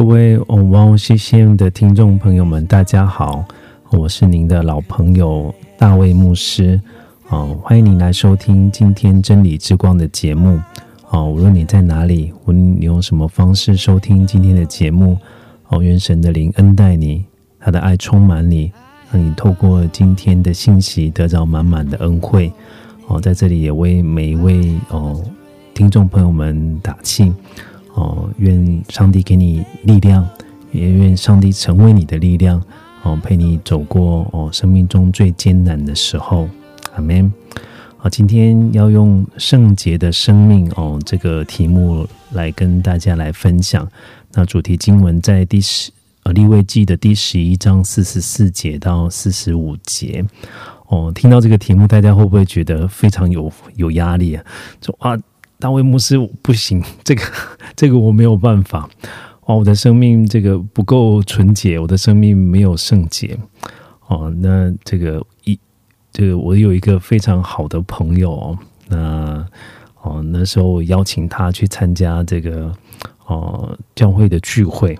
各位哦哇哦 CCM 的听众朋友们，大家好，我是您的老朋友大卫牧师，哦，欢迎您来收听今天真理之光的节目，哦，无论你在哪里，无论你用什么方式收听今天的节目，哦，愿神的灵恩待你，他的爱充满你，让你透过今天的信息得到满满的恩惠，哦，在这里也为每一位哦听众朋友们打气。哦，愿上帝给你力量，也愿上帝成为你的力量，哦，陪你走过哦生命中最艰难的时候。阿门。好，今天要用圣洁的生命哦这个题目来跟大家来分享。那主题经文在第十呃立位记的第十一章四十四节到四十五节。哦，听到这个题目，大家会不会觉得非常有有压力啊？说啊，大卫牧师不行，这个这个我没有办法。哦，我的生命这个不够纯洁，我的生命没有圣洁。哦，那这个一这个我有一个非常好的朋友哦，那哦那时候我邀请他去参加这个哦教会的聚会，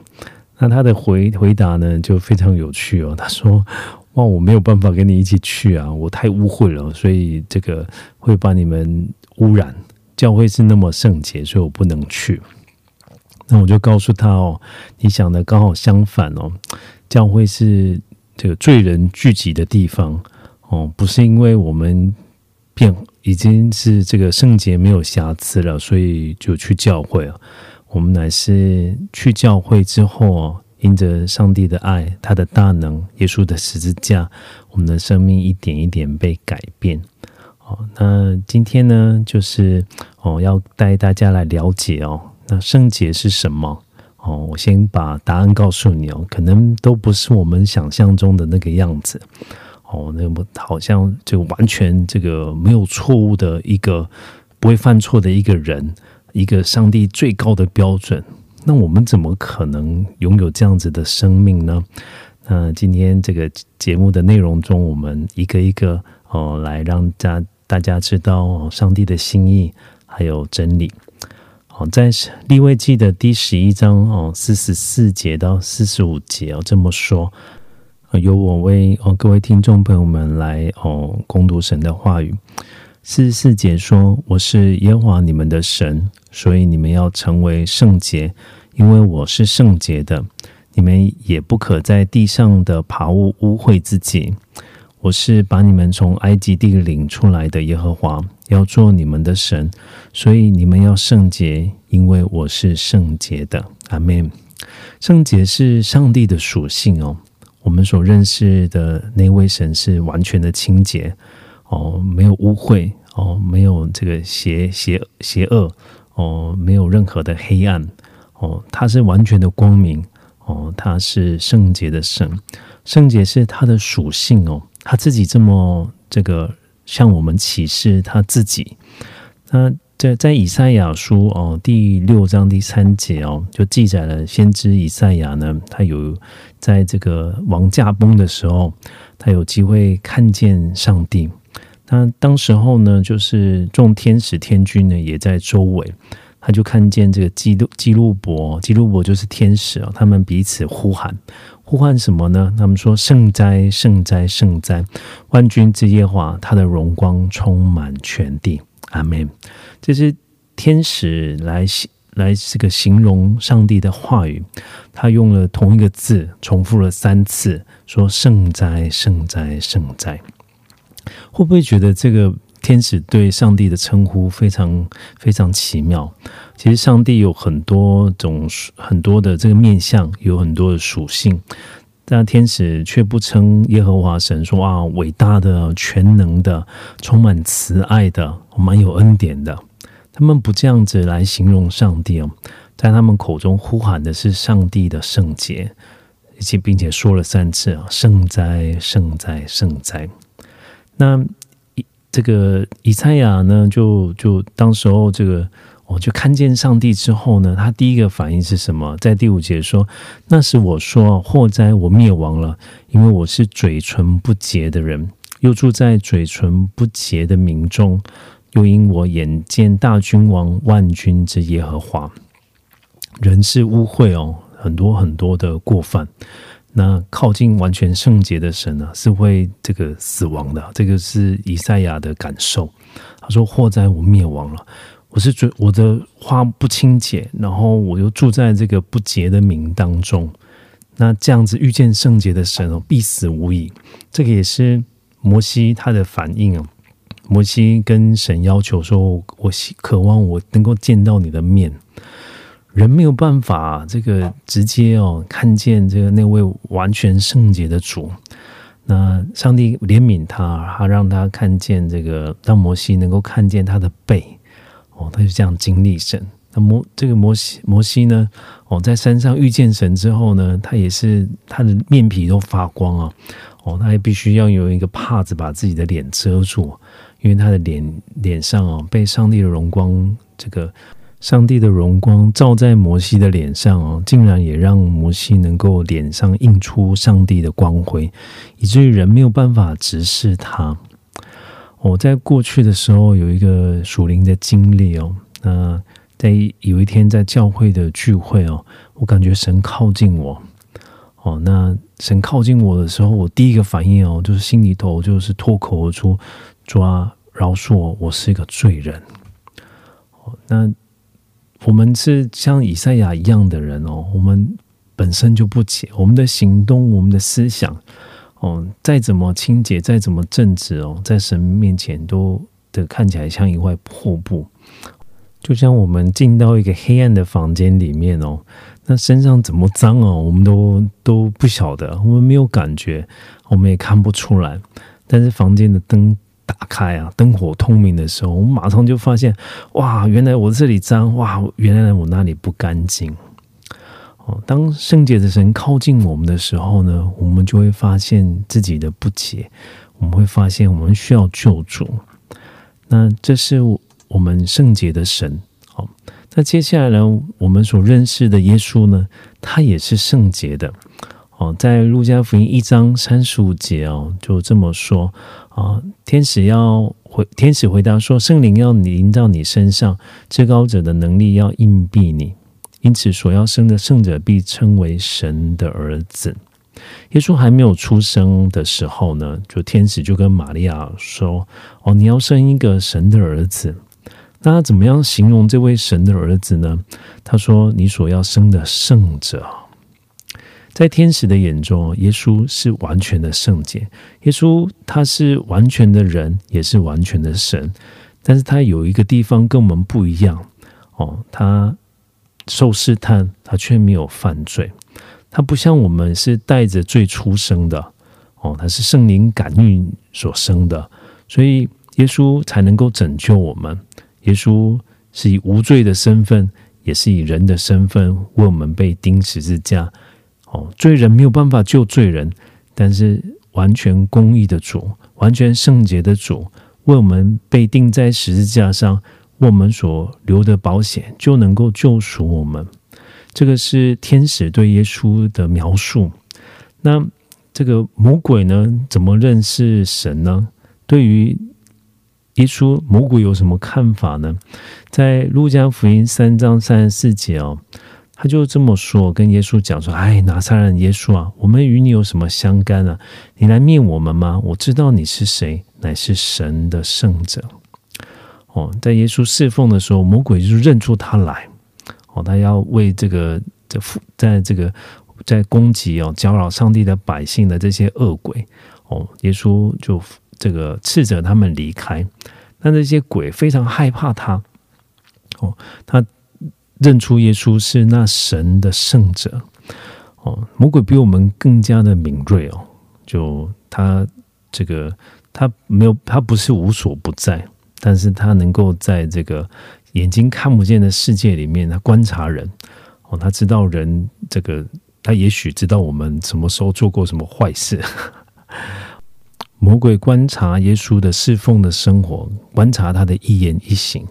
那他的回回答呢就非常有趣哦，他说。哇，我没有办法跟你一起去啊，我太污秽了，所以这个会把你们污染。教会是那么圣洁，所以我不能去。那我就告诉他哦，你想的刚好相反哦，教会是这个罪人聚集的地方哦，不是因为我们变已经是这个圣洁没有瑕疵了，所以就去教会了。我们乃是去教会之后哦，因着上帝的爱，他的大能，耶稣的十字架，我们的生命一点一点被改变。哦，那今天呢，就是哦，要带大家来了解哦，那圣洁是什么？哦，我先把答案告诉你哦，可能都不是我们想象中的那个样子。哦，那么好像就完全这个没有错误的一个不会犯错的一个人，一个上帝最高的标准。那我们怎么可能拥有这样子的生命呢？那今天这个节目的内容中，我们一个一个哦，来让大大家知道，上帝的心意还有真理。好，在立位记的第十一章哦，四十四节到四十五节哦，这么说，由我为哦各位听众朋友们来哦攻读神的话语。四十四节说：“我是耶和华你们的神，所以你们要成为圣洁，因为我是圣洁的。你们也不可在地上的爬物污秽自己。我是把你们从埃及地领出来的耶和华，要做你们的神，所以你们要圣洁，因为我是圣洁的。阿门。圣洁是上帝的属性哦。我们所认识的那位神是完全的清洁哦，没有污秽哦，没有这个邪邪邪恶哦，没有任何的黑暗哦，他是完全的光明哦，他是圣洁的神。圣洁是他的属性哦，他自己这么这个向我们启示他自己。那在在以赛亚书哦第六章第三节哦，就记载了先知以赛亚呢，他有在这个王驾崩的时候，他有机会看见上帝。那当时候呢，就是众天使天君呢也在周围，他就看见这个基路基路伯，基路伯就是天使哦，他们彼此呼喊，呼唤什么呢？他们说：“圣哉，圣哉，圣哉！万军之耶华，他的荣光充满全地。”阿门。这是天使来形来这个形容上帝的话语，他用了同一个字，重复了三次，说：“圣哉，圣哉，圣哉。”会不会觉得这个天使对上帝的称呼非常非常奇妙？其实上帝有很多种很多的这个面相，有很多的属性，但天使却不称耶和华神说啊，伟大的、全能的、充满慈爱的、蛮有恩典的。他们不这样子来形容上帝哦，在他们口中呼喊的是上帝的圣洁，以及并且说了三次啊，圣哉，圣哉，圣哉。那这个以赛亚呢，就就当时候这个。我就看见上帝之后呢，他第一个反应是什么？在第五节说：“那时我说祸灾，我灭亡了，因为我是嘴唇不洁的人，又住在嘴唇不洁的民中，又因我眼见大君王万军之耶和华，人是污秽哦，很多很多的过犯。那靠近完全圣洁的神呢，是会这个死亡的。这个是以赛亚的感受。他说：祸灾，我灭亡了。”我是觉我的花不清洁，然后我又住在这个不洁的名当中，那这样子遇见圣洁的神哦，必死无疑。这个也是摩西他的反应啊。摩西跟神要求说：“我渴望我能够见到你的面。”人没有办法这个直接哦看见这个那位完全圣洁的主。那上帝怜悯他，他让他看见这个，让摩西能够看见他的背。哦，他就这样经历神。那摩这个摩西摩西呢？哦，在山上遇见神之后呢，他也是他的面皮都发光啊。哦，他也必须要有一个帕子把自己的脸遮住，因为他的脸脸上哦被上帝的荣光，这个上帝的荣光照在摩西的脸上哦，竟然也让摩西能够脸上映出上帝的光辉，以至于人没有办法直视他。我在过去的时候有一个属灵的经历哦，那在有一天在教会的聚会哦，我感觉神靠近我哦，那神靠近我的时候，我第一个反应哦，就是心里头就是脱口而出：抓饶恕我，我是一个罪人。哦，那我们是像以赛亚一样的人哦，我们本身就不解，我们的行动，我们的思想。哦，再怎么清洁，再怎么正直哦，在神面前都的看起来像一块破布，就像我们进到一个黑暗的房间里面哦，那身上怎么脏哦，我们都都不晓得，我们没有感觉，我们也看不出来。但是房间的灯打开啊，灯火通明的时候，我们马上就发现，哇，原来我这里脏，哇，原来我那里不干净。哦当圣洁的神靠近我们的时候呢，我们就会发现自己的不解，我们会发现我们需要救主。那这是我们圣洁的神。好，那接下来呢，我们所认识的耶稣呢，他也是圣洁的。哦，在路加福音一章三十五节哦，就这么说啊，天使要回，天使回答说，圣灵要临到你身上，至高者的能力要硬币你。因此，所要生的圣者必称为神的儿子。耶稣还没有出生的时候呢，就天使就跟玛利亚说：“哦，你要生一个神的儿子。”那他怎么样形容这位神的儿子呢？他说：“你所要生的圣者，在天使的眼中，耶稣是完全的圣洁。耶稣他是完全的人，也是完全的神。但是他有一个地方跟我们不一样哦，他。”受试探，他却没有犯罪。他不像我们是带着罪出生的哦，他是圣灵感孕所生的，所以耶稣才能够拯救我们。耶稣是以无罪的身份，也是以人的身份为我们被钉十字架。哦，罪人没有办法救罪人，但是完全公义的主，完全圣洁的主，为我们被钉在十字架上。为我们所留的保险就能够救赎我们，这个是天使对耶稣的描述。那这个魔鬼呢？怎么认识神呢？对于耶稣，魔鬼有什么看法呢？在路加福音三章三十四节哦，他就这么说，跟耶稣讲说：“哎，拿撒勒耶稣啊，我们与你有什么相干啊？你来灭我们吗？我知道你是谁，乃是神的圣者。”哦，在耶稣侍奉的时候，魔鬼就认出他来。哦，他要为这个这在这个在攻击哦，搅扰上帝的百姓的这些恶鬼。哦，耶稣就这个斥责他们离开。那这些鬼非常害怕他，哦，他认出耶稣是那神的圣者，哦，魔鬼比我们更加的敏锐哦，就他这个他没有他不是无所不在，但是他能够在这个眼睛看不见的世界里面，他观察人，哦，他知道人这个，他也许知道我们什么时候做过什么坏事。魔鬼观察耶稣的侍奉的生活，观察他的一言一行，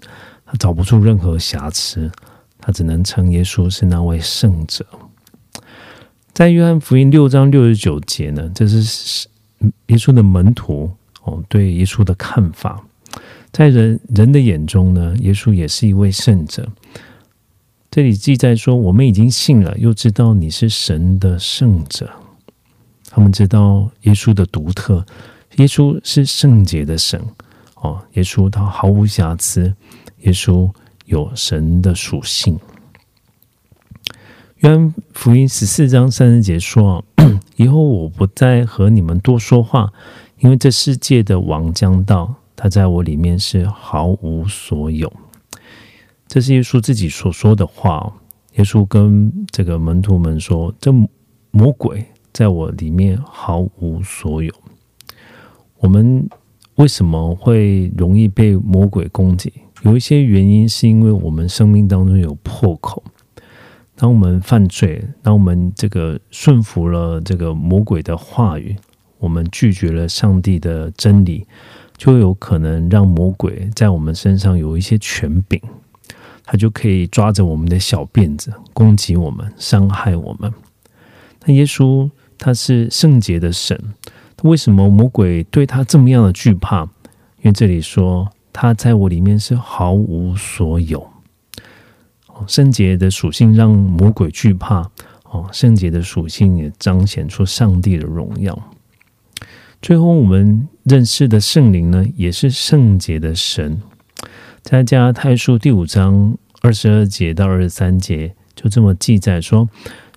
他找不出任何瑕疵，他只能称耶稣是那位圣者。在约翰福音六章六十九节呢，这是耶稣的门徒哦对耶稣的看法。在人人的眼中呢，耶稣也是一位圣者。这里记载说，我们已经信了，又知道你是神的圣者。他们知道耶稣的独特。耶稣是圣洁的神哦，耶稣他毫无瑕疵，耶稣有神的属性。约翰福音十四章三十节说：“ 以后我不再和你们多说话，因为这世界的王将到，他在我里面是毫无所有。”这是耶稣自己所说的话。耶稣跟这个门徒们说：“这魔鬼在我里面毫无所有。”我们为什么会容易被魔鬼攻击？有一些原因是因为我们生命当中有破口。当我们犯罪，当我们这个顺服了这个魔鬼的话语，我们拒绝了上帝的真理，就有可能让魔鬼在我们身上有一些权柄，他就可以抓着我们的小辫子攻击我们、伤害我们。那耶稣他是圣洁的神。为什么魔鬼对他这么样的惧怕？因为这里说他在我里面是毫无所有。圣洁的属性让魔鬼惧怕哦，圣洁的属性也彰显出上帝的荣耀。最后，我们认识的圣灵呢，也是圣洁的神。在加拉太书第五章二十二节到二十三节，就这么记载说。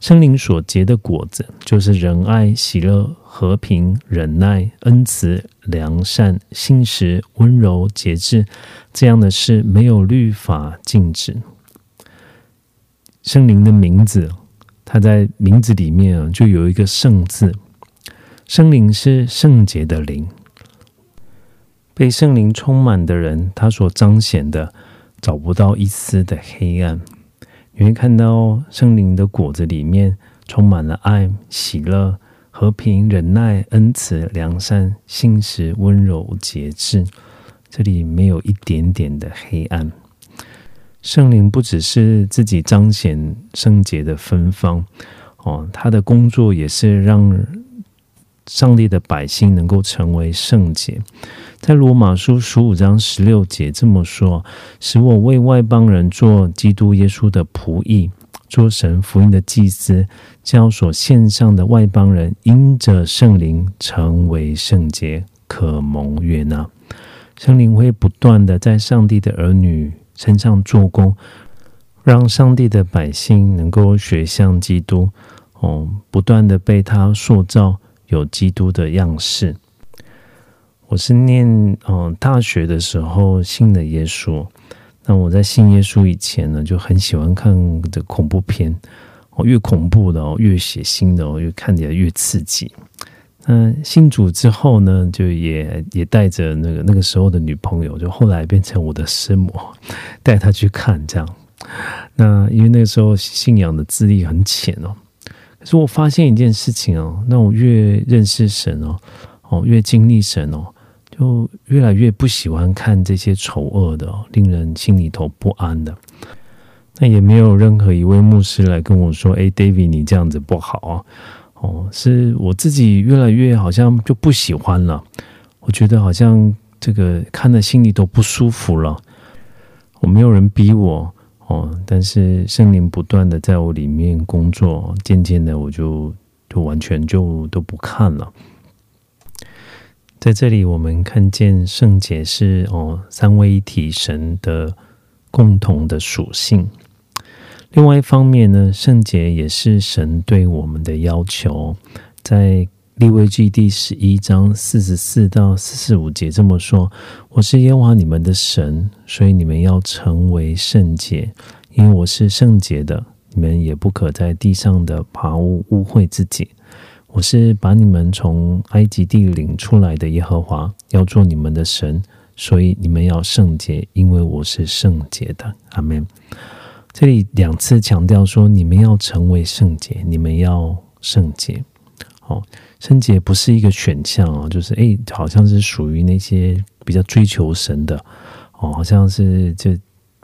生灵所结的果子，就是仁爱、喜乐、和平、忍耐、恩慈、良善、信实、温柔、节制。这样的事没有律法禁止。圣灵的名字，它在名字里面啊，就有一个“圣”字。圣灵是圣洁的灵，被圣灵充满的人，他所彰显的，找不到一丝的黑暗。你会看到圣灵的果子里面充满了爱、喜乐、和平、忍耐、恩慈、良善、信实、温柔、节制。这里没有一点点的黑暗。圣灵不只是自己彰显圣洁的芬芳哦，他的工作也是让上帝的百姓能够成为圣洁。在罗马书十五章十六节这么说：“使我为外邦人做基督耶稣的仆役，做神福音的祭司，教所献上的外邦人，因着圣灵成为圣洁，可蒙悦纳。圣灵会不断的在上帝的儿女身上做工，让上帝的百姓能够学像基督，哦，不断的被他塑造，有基督的样式。”我是念嗯大学的时候信的耶稣，那我在信耶稣以前呢，就很喜欢看这恐怖片哦，越恐怖的哦，越血腥的哦，越看起来越刺激。那信主之后呢，就也也带着那个那个时候的女朋友，就后来变成我的师母，带她去看这样。那因为那个时候信仰的资历很浅哦，可是我发现一件事情哦，那我越认识神哦，哦越经历神哦。就越来越不喜欢看这些丑恶的、令人心里头不安的。那也没有任何一位牧师来跟我说：“哎，David，你这样子不好啊！”哦，是我自己越来越好像就不喜欢了。我觉得好像这个看的心里都不舒服了。我没有人逼我哦，但是圣灵不断的在我里面工作，渐渐的我就就完全就都不看了。在这里，我们看见圣洁是哦三位一体神的共同的属性。另外一方面呢，圣洁也是神对我们的要求。在利未记第十一章四十四到四十五节这么说：“我是耶和华你们的神，所以你们要成为圣洁，因为我是圣洁的。你们也不可在地上的爬污污秽自己。我是把你们从埃及地领出来的耶和华，要做你们的神，所以你们要圣洁，因为我是圣洁的。”阿门。这里两次强调说：“你们要成为圣洁，你们要圣洁。”哦。圣洁不是一个选项哦，就是诶，好像是属于那些比较追求神的哦，好像是这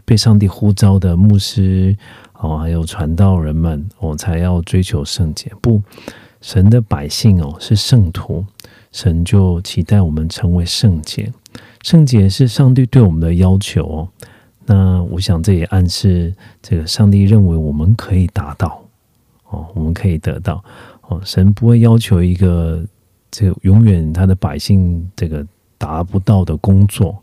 被上帝呼召的牧师哦，还有传道人们哦，才要追求圣洁。不，神的百姓哦是圣徒，神就期待我们成为圣洁。圣洁是上帝对我们的要求哦。那我想这也暗示这个上帝认为我们可以达到哦，我们可以得到。哦，神不会要求一个这个永远他的百姓这个达不到的工作。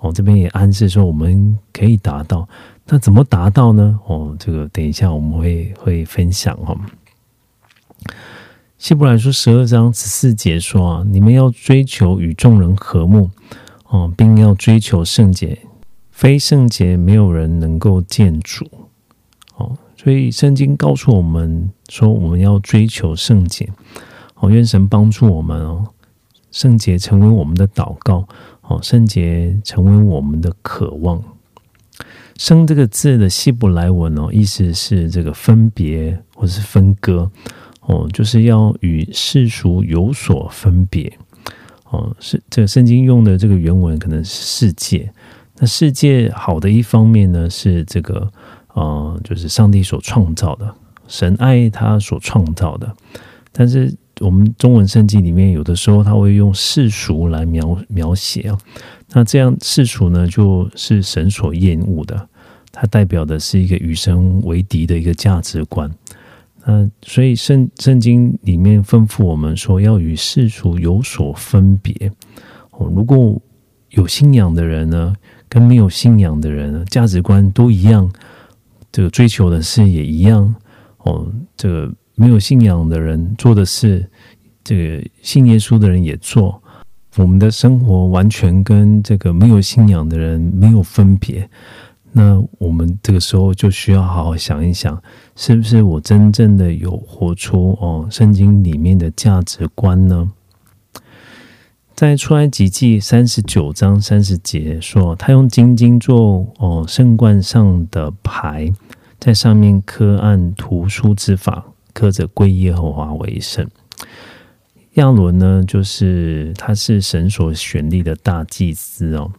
哦，这边也暗示说我们可以达到。那怎么达到呢？哦，这个等一下我们会会分享哈。希伯来书十二章十四节说啊，你们要追求与众人和睦，哦，并要追求圣洁，非圣洁没有人能够见主。哦。所以圣经告诉我们说，我们要追求圣洁。哦，愿神帮助我们哦，圣洁成为我们的祷告。哦，圣洁成为我们的渴望。生这个字的希伯来文哦，意思是这个分别或是分割。哦，就是要与世俗有所分别。哦，是这个圣经用的这个原文可能是世界。那世界好的一方面呢，是这个。啊，就是上帝所创造的，神爱他所创造的。但是我们中文圣经里面有的时候他会用世俗来描描写啊，那这样世俗呢，就是神所厌恶的，它代表的是一个与神为敌的一个价值观。那所以圣圣经里面吩咐我们说，要与世俗有所分别。哦，如果有信仰的人呢，跟没有信仰的人价值观都一样。这个追求的事也一样哦，这个没有信仰的人做的事，这个信耶稣的人也做。我们的生活完全跟这个没有信仰的人没有分别。那我们这个时候就需要好好想一想，是不是我真正的有活出哦圣经里面的价值观呢？在出埃及记三十九章三十节说，他用金金做哦圣冠上的牌，在上面刻按图书之法，刻着归耶和华为圣。亚伦呢，就是他是神所选立的大祭司哦。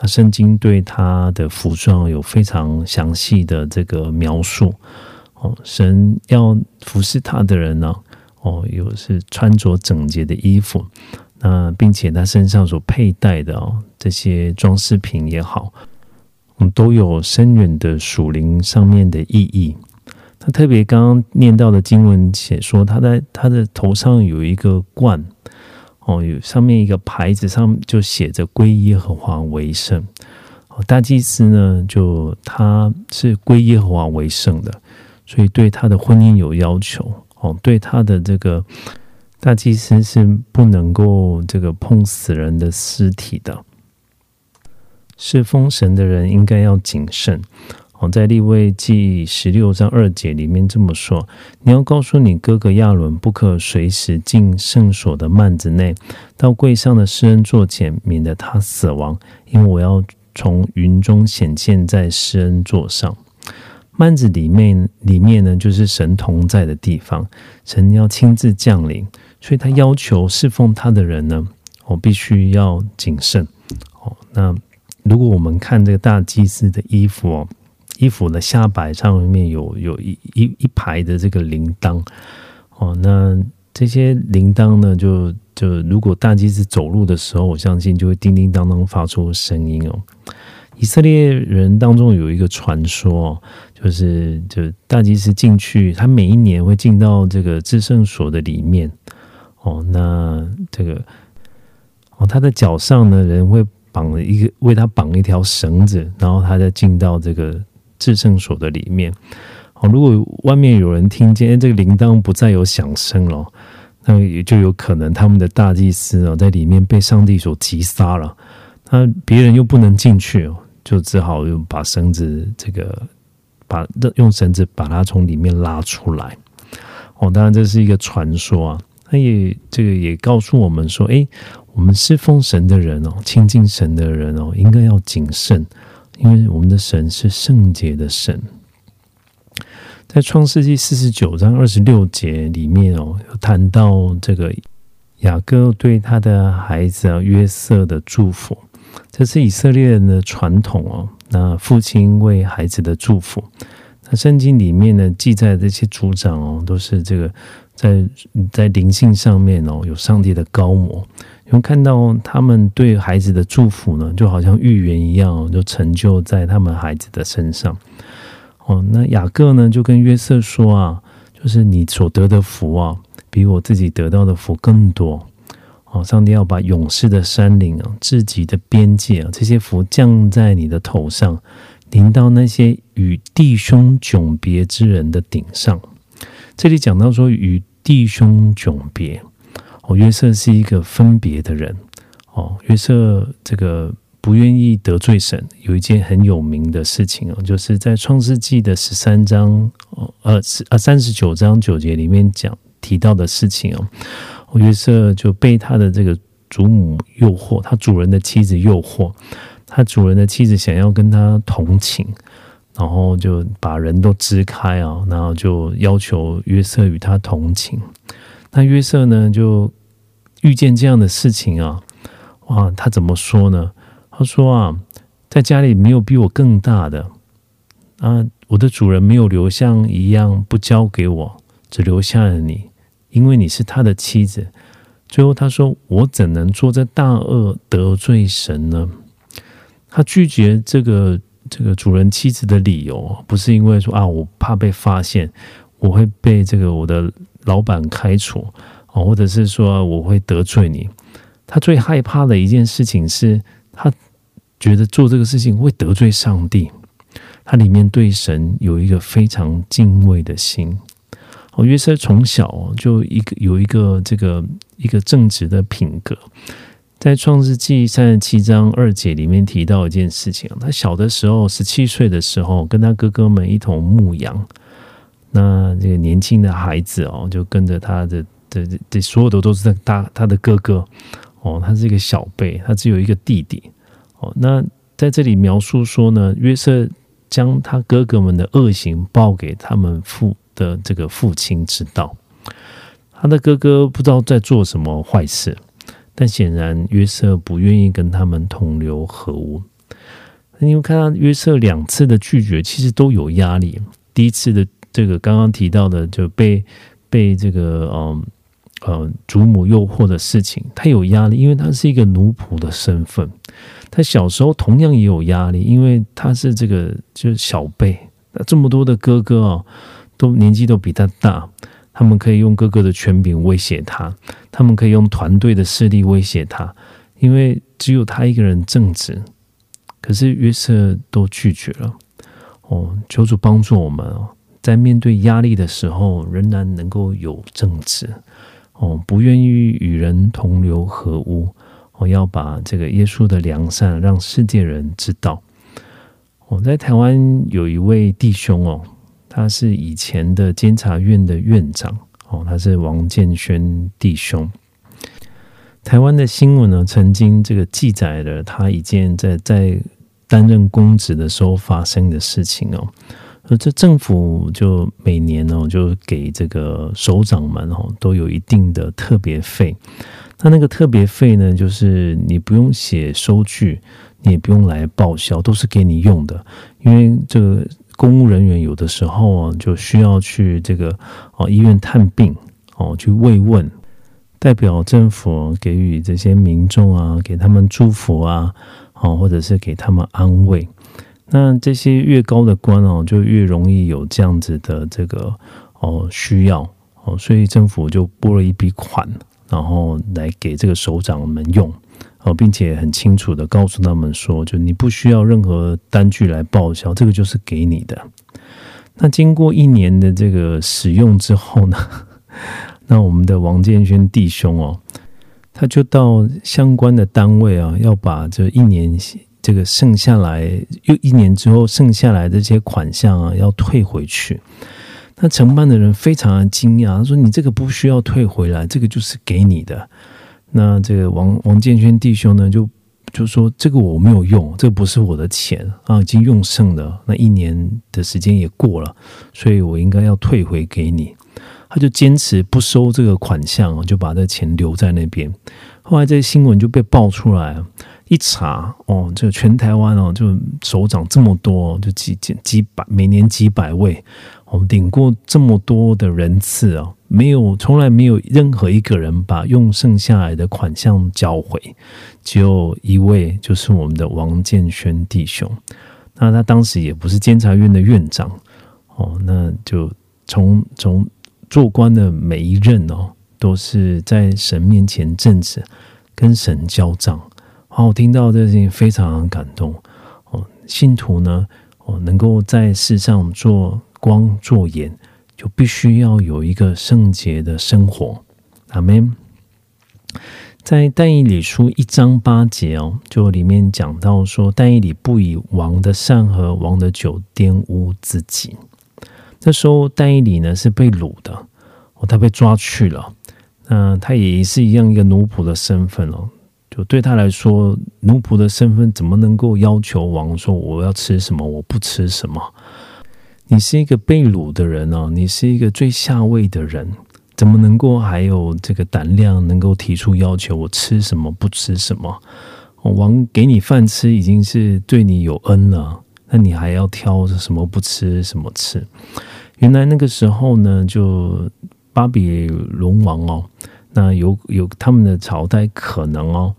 他圣经对他的服装有非常详细的这个描述哦。神要服侍他的人呢，哦，有是穿着整洁的衣服。那并且他身上所佩戴的哦，这些装饰品也好，嗯，都有深远的属灵上面的意义。他特别刚刚念到的经文写说，他在他的头上有一个冠，哦，有上面一个牌子上就写着“归耶和华为圣”。哦，大祭司呢，就他是归耶和华为圣的，所以对他的婚姻有要求。哦，对他的这个。大祭司是不能够这个碰死人的尸体的，是封神的人应该要谨慎。哦，在立位记十六章二节里面这么说：你要告诉你哥哥亚伦，不可随时进圣所的幔子内，到柜上的施恩座前，免得他死亡，因为我要从云中显现在施恩座上。幔子里面里面呢，就是神同在的地方，神要亲自降临。所以他要求侍奉他的人呢，我必须要谨慎。哦，那如果我们看这个大祭司的衣服哦，衣服的下摆上面有有一一一排的这个铃铛哦，那这些铃铛呢，就就如果大祭司走路的时候，我相信就会叮叮当当发出声音哦。以色列人当中有一个传说，就是就大祭司进去，他每一年会进到这个至圣所的里面。哦，那这个哦，他的脚上呢，人会绑了一个为他绑一条绳子，然后他再进到这个至圣所的里面。哦，如果外面有人听见这个铃铛不再有响声了，那也就有可能他们的大祭司哦，在里面被上帝所击杀了，那别人又不能进去哦，就只好用把绳子这个把用绳子把它从里面拉出来。哦，当然这是一个传说啊，那也这个也告诉我们说，哎，我们侍奉神的人哦，亲近神的人哦，应该要谨慎，因为我们的神是圣洁的神。在创世纪四十九章二十六节里面哦，有谈到这个雅各对他的孩子啊约瑟的祝福，这是以色列人的传统哦。那父亲为孩子的祝福，那圣经里面呢记载这些族长哦，都是这个在在灵性上面哦有上帝的高模，因为看到他们对孩子的祝福呢，就好像预言一样，就成就在他们孩子的身上。哦，那雅各呢就跟约瑟说啊，就是你所得的福啊，比我自己得到的福更多。哦，上帝要把勇士的山岭啊、至极的边界啊，这些福降在你的头上，临到那些与弟兄迥别之人的顶上。这里讲到说与弟兄迥别，约瑟是一个分别的人。哦，约瑟这个。不愿意得罪神，有一件很有名的事情哦，就是在创世纪的十三章呃呃三十九章九节里面讲提到的事情哦，约瑟就被他的这个祖母诱惑，他主人的妻子诱惑，他主人的妻子想要跟他同寝，然后就把人都支开啊，然后就要求约瑟与他同寝。那约瑟呢，就遇见这样的事情啊，哇，他怎么说呢？他说啊，在家里没有比我更大的啊，我的主人没有留像一样不交给我，只留下了你，因为你是他的妻子。最后他说，我怎能做这大恶得罪神呢？他拒绝这个这个主人妻子的理由，不是因为说啊，我怕被发现，我会被这个我的老板开除哦，或者是说我会得罪你。他最害怕的一件事情是他。觉得做这个事情会得罪上帝，他里面对神有一个非常敬畏的心。哦，约瑟从小就一个有一个这个一个正直的品格，在创世纪三十七章二节里面提到一件事情他小的时候十七岁的时候，跟他哥哥们一同牧羊。那这个年轻的孩子哦，就跟着他的的这所有的都是他他的哥哥哦，他是一个小辈，他只有一个弟弟。哦，那在这里描述说呢，约瑟将他哥哥们的恶行报给他们父的这个父亲知道，他的哥哥不知道在做什么坏事，但显然约瑟不愿意跟他们同流合污。因为看到约瑟两次的拒绝，其实都有压力。第一次的这个刚刚提到的，就被被这个嗯呃祖母诱惑的事情，他有压力，因为他是一个奴仆的身份。他小时候同样也有压力，因为他是这个就是小辈，那这么多的哥哥啊，都年纪都比他大，他们可以用哥哥的权柄威胁他，他们可以用团队的势力威胁他，因为只有他一个人正直，可是约瑟都拒绝了。哦，求主帮助我们哦，在面对压力的时候，仍然能够有正直，哦，不愿意与人同流合污。我要把这个耶稣的良善让世界人知道。我在台湾有一位弟兄哦，他是以前的监察院的院长哦，他是王建轩弟兄。台湾的新闻呢，曾经这个记载了他一件在在担任公职的时候发生的事情哦。这政府就每年哦，就给这个首长们哦，都有一定的特别费。那那个特别费呢，就是你不用写收据，你也不用来报销，都是给你用的。因为这个公务人员有的时候啊，就需要去这个哦医院探病哦，去慰问，代表政府给予这些民众啊，给他们祝福啊，哦，或者是给他们安慰。那这些越高的官哦，就越容易有这样子的这个哦需要哦，所以政府就拨了一笔款。然后来给这个首长们用，哦，并且很清楚的告诉他们说，就你不需要任何单据来报销，这个就是给你的。那经过一年的这个使用之后呢，那我们的王建轩弟兄哦，他就到相关的单位啊，要把这一年这个剩下来又一年之后剩下来的这些款项啊，要退回去。那承办的人非常的惊讶，他说：“你这个不需要退回来，这个就是给你的。”那这个王王建轩弟兄呢，就就说：“这个我没有用，这不是我的钱啊，已经用剩了。那一年的时间也过了，所以我应该要退回给你。”他就坚持不收这个款项，就把这钱留在那边。后来这个新闻就被爆出来，一查哦，这全台湾哦，就首长这么多，就几几几百，每年几百位，我们领过这么多的人次哦，没有从来没有任何一个人把用剩下来的款项交回，只有一位，就是我们的王建轩弟兄。那他当时也不是监察院的院长哦，那就从从。做官的每一任哦，都是在神面前正直，跟神交账。我听到这事情非常感动哦。信徒呢，哦，能够在世上做光做盐，就必须要有一个圣洁的生活。阿门。在但以理书一章八节哦，就里面讲到说，但以理不以王的善和王的酒玷污自己。那时候，但以理呢是被掳的，哦，他被抓去了。那他也是一样一个奴仆的身份哦。就对他来说，奴仆的身份怎么能够要求王说我要吃什么，我不吃什么？你是一个被掳的人哦，你是一个最下位的人，怎么能够还有这个胆量能够提出要求？我吃什么不吃什么？王给你饭吃已经是对你有恩了。那你还要挑什么不吃什么吃？原来那个时候呢，就巴比伦王哦，那有有他们的朝代可能哦，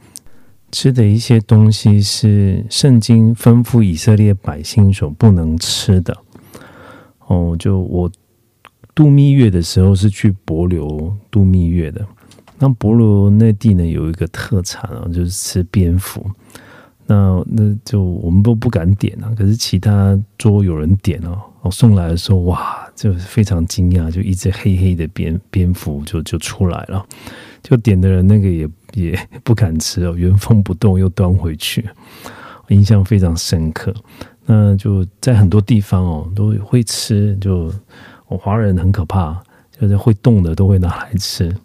吃的一些东西是圣经吩咐以色列百姓所不能吃的哦。就我度蜜月的时候是去博流度蜜月的，那博流那地呢有一个特产啊，就是吃蝙蝠。那那就我们都不敢点啊，可是其他桌有人点哦，我送来的时候哇，就非常惊讶，就一只黑黑的蝙蝙蝠就就出来了，就点的人那个也也不敢吃哦，原封不动又端回去，印象非常深刻。那就在很多地方哦都会吃，就我华人很可怕，就是会动的都会拿来吃。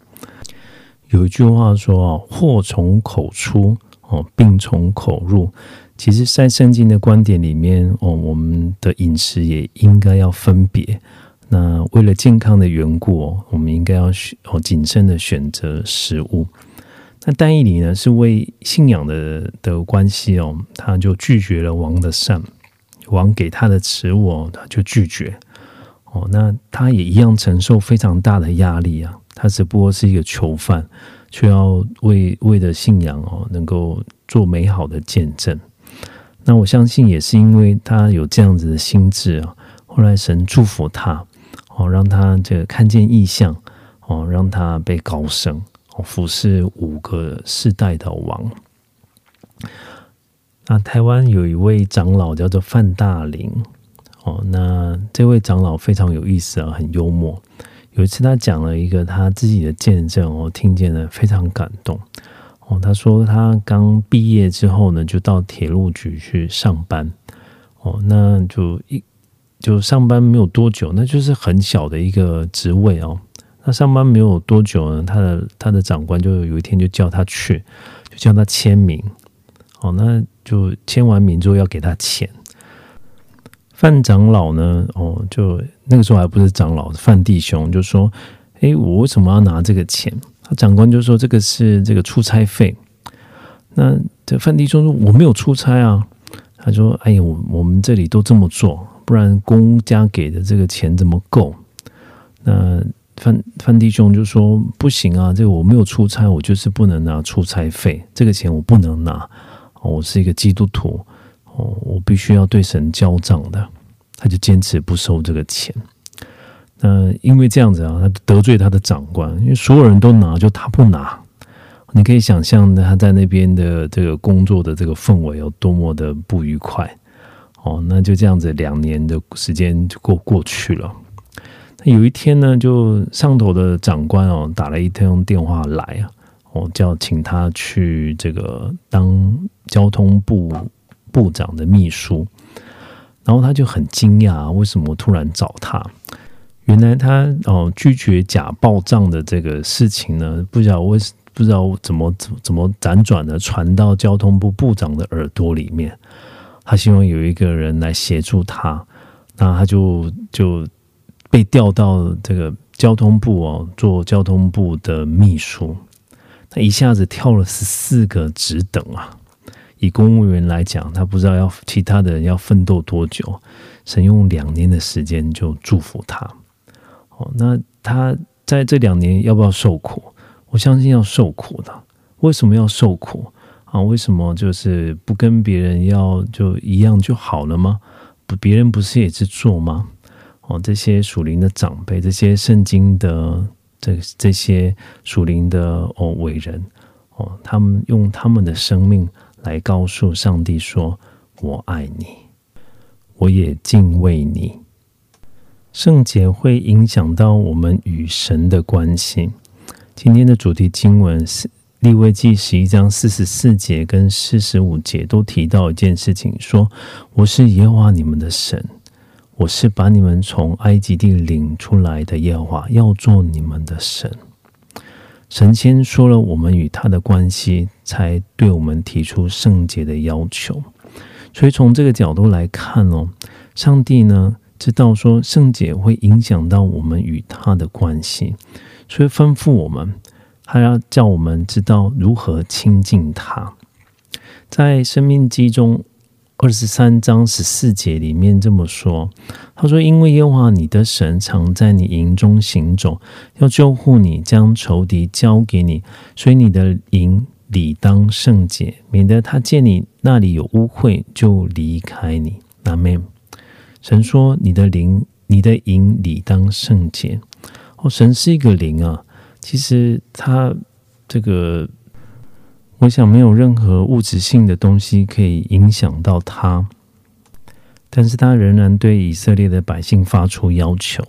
有一句话说哦，祸从口出。哦，病从口入。其实，在圣经的观点里面，哦，我们的饮食也应该要分别。那为了健康的缘故，我们应该要选哦谨慎的选择食物。那但以理呢，是为信仰的的关系哦，他就拒绝了王的善，王给他的食物，他就拒绝。哦，那他也一样承受非常大的压力啊。他只不过是一个囚犯。却要为为了信仰哦，能够做美好的见证。那我相信也是因为他有这样子的心智啊。后来神祝福他哦，让他这个看见异象哦，让他被高升哦，服侍五个世代的王。那台湾有一位长老叫做范大林哦，那这位长老非常有意思啊，很幽默。有一次，他讲了一个他自己的见证，我听见了非常感动。哦，他说他刚毕业之后呢，就到铁路局去上班。哦，那就一就上班没有多久，那就是很小的一个职位哦。那上班没有多久呢，他的他的长官就有一天就叫他去，就叫他签名。哦，那就签完名之后要给他钱。范长老呢？哦，就那个时候还不是长老，范弟兄就说：“哎，我为什么要拿这个钱？”他长官就说：“这个是这个出差费。”那这范弟兄说：“我没有出差啊。”他说：“哎呀，我我们这里都这么做，不然公家给的这个钱怎么够？”那范范弟兄就说：“不行啊，这个我没有出差，我就是不能拿出差费，这个钱我不能拿。我是一个基督徒。”哦，我必须要对神交账的，他就坚持不收这个钱。那因为这样子啊，他得罪他的长官，因为所有人都拿，就他不拿。你可以想象他在那边的这个工作的这个氛围有多么的不愉快。哦，那就这样子，两年的时间就过过去了。那有一天呢，就上头的长官哦打了一通电话来啊，哦叫请他去这个当交通部部长的秘书，然后他就很惊讶，为什么突然找他？原来他哦拒绝假报账的这个事情呢，不知道为不知道怎么怎怎么辗转的传到交通部部长的耳朵里面，他希望有一个人来协助他，那他就就被调到这个交通部哦做交通部的秘书，他一下子跳了十四个职等啊！以公务员来讲，他不知道要其他的人要奋斗多久，神用两年的时间就祝福他。哦，那他在这两年要不要受苦？我相信要受苦的。为什么要受苦啊？为什么就是不跟别人要就一样就好了吗？不，别人不是也是做吗？哦，这些属灵的长辈，这些圣经的这这些属灵的哦伟人哦，他们用他们的生命来告诉上帝说：“我爱你，我也敬畏你。”圣洁会影响到我们与神的关系。今天的主题经文是立位记十一章四十四节跟四十五节，都提到一件事情：说我是耶和华你们的神，我是把你们从埃及地领出来的耶和华，要做你们的神。神先说了我们与他的关系，才对我们提出圣洁的要求。所以从这个角度来看哦，上帝呢？知道说圣洁会影响到我们与他的关系，所以吩咐我们，还要叫我们知道如何亲近他。在《生命记》中二十三章十四节里面这么说：“他说，因为耶和华你的神常在你营中行走，要救护你，将仇敌交给你，所以你的营理当圣洁，免得他见你那里有污秽就离开你。”阿门。神说：“你的灵，你的营理当圣洁。”哦，神是一个灵啊。其实他这个，我想没有任何物质性的东西可以影响到他，但是他仍然对以色列的百姓发出要求：“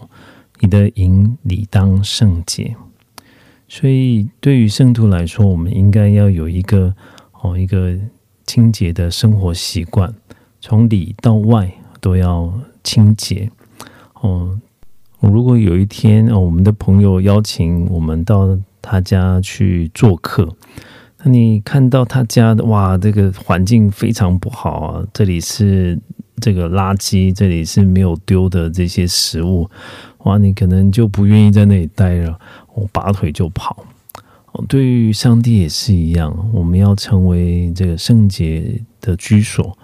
你的营理当圣洁。”所以，对于圣徒来说，我们应该要有一个哦，一个清洁的生活习惯，从里到外。都要清洁哦。如果有一天哦，我们的朋友邀请我们到他家去做客，那你看到他家的哇，这个环境非常不好啊！这里是这个垃圾，这里是没有丢的这些食物，哇，你可能就不愿意在那里待了，我拔腿就跑。对于上帝也是一样，我们要成为这个圣洁的居所。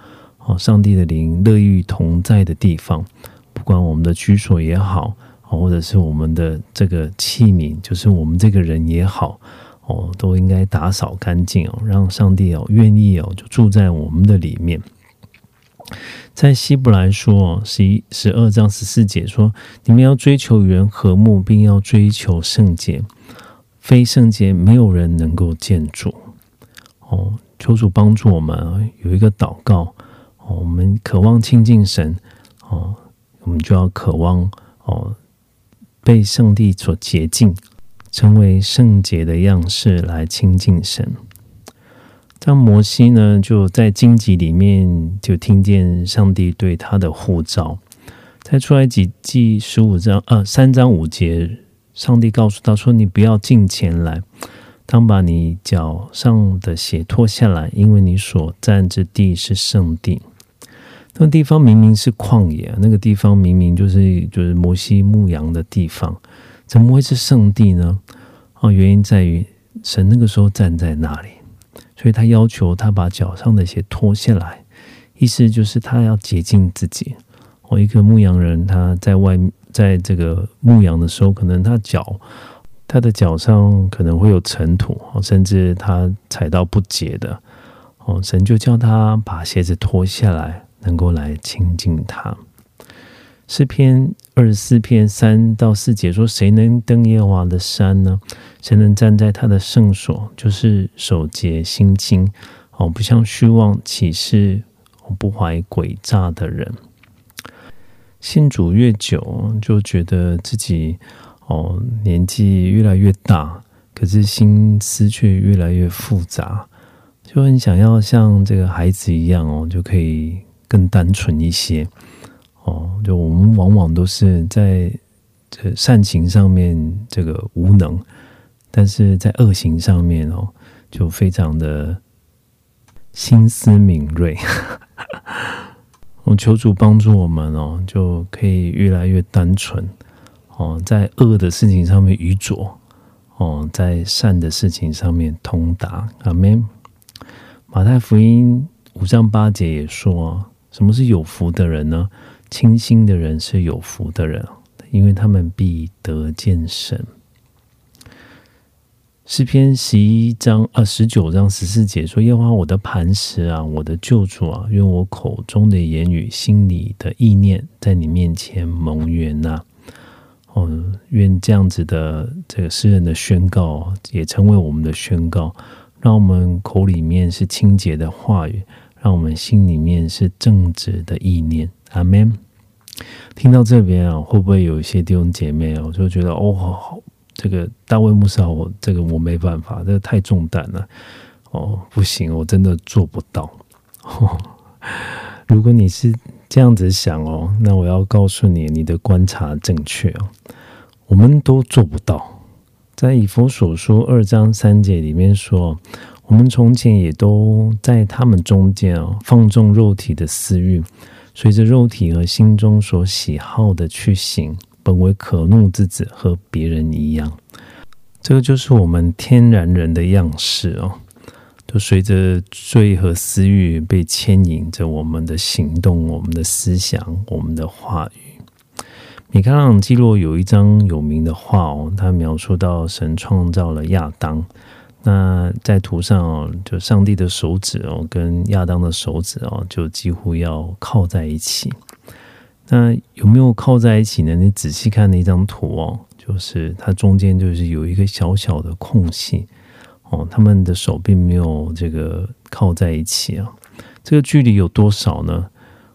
哦，上帝的灵乐于同在的地方，不管我们的居所也好，或者是我们的这个器皿，就是我们这个人也好，哦，都应该打扫干净哦，让上帝哦愿意哦就住在我们的里面。在希伯来说十一十二章十四节说：“你们要追求与人和睦，并要追求圣洁，非圣洁没有人能够见主。”哦，求主帮助我们有一个祷告。我们渴望亲近神，哦，我们就要渴望哦，被圣地所洁净，成为圣洁的样式来亲近神。当摩西呢，就在荆棘里面就听见上帝对他的呼召，在出来几记十五章呃三章五节，上帝告诉他说：“你不要进前来，当把你脚上的鞋脱下来，因为你所站之地是圣地。”那地方明明是旷野，那个地方明明就是就是摩西牧羊的地方，怎么会是圣地呢？哦，原因在于神那个时候站在那里，所以他要求他把脚上的鞋脱下来，意思就是他要洁净自己。哦，一个牧羊人他在外在这个牧羊的时候，可能他脚他的脚上可能会有尘土，甚至他踩到不洁的，哦，神就叫他把鞋子脱下来。能够来亲近他。诗篇二十四篇三到四节说：“谁能登耶和华的山呢？谁能站在他的圣所？就是守节心清，哦，不像虚妄启示，不怀诡诈的人。”信主越久，就觉得自己哦年纪越来越大，可是心思却越来越复杂，就很想要像这个孩子一样哦，就可以更单纯一些哦。就我们往往都是在这善行上面这个无能，但是在恶行上面哦，就非常的心思敏锐。我 求主帮助我们哦，就可以越来越单纯哦，在恶的事情上面愚拙哦，在善的事情上面通达。阿门。马太福音五章八节也说，什么是有福的人呢？清心的人是有福的人，因为他们必得见神。诗篇十一章啊，十九章十四节说：“耶和华我的磐石啊，我的救主啊，愿我口中的言语、心里的意念，在你面前蒙悦纳。”哦，愿这样子的这个诗人的宣告，也成为我们的宣告，让我们口里面是清洁的话语，让我们心里面是正直的意念。阿门。听到这边啊，会不会有一些弟兄姐妹啊，就觉得哦，这个大卫穆萨，我这个我没办法，这个太重担了，哦，不行，我真的做不到。如果你是这样子想哦，那我要告诉你，你的观察正确哦，我们都做不到。在以佛所说二章三节里面说，我们从前也都在他们中间哦，放纵肉体的私欲，随着肉体和心中所喜好的去行。本为可怒之子，和别人一样，这个就是我们天然人的样式哦。都随着罪和私欲被牵引着我们的行动、我们的思想、我们的话语。米开朗基罗有一张有名的画哦，他描述到神创造了亚当，那在图上哦，就上帝的手指哦，跟亚当的手指哦，就几乎要靠在一起。那有没有靠在一起呢？你仔细看那张图哦，就是它中间就是有一个小小的空隙哦，他们的手并没有这个靠在一起啊。这个距离有多少呢？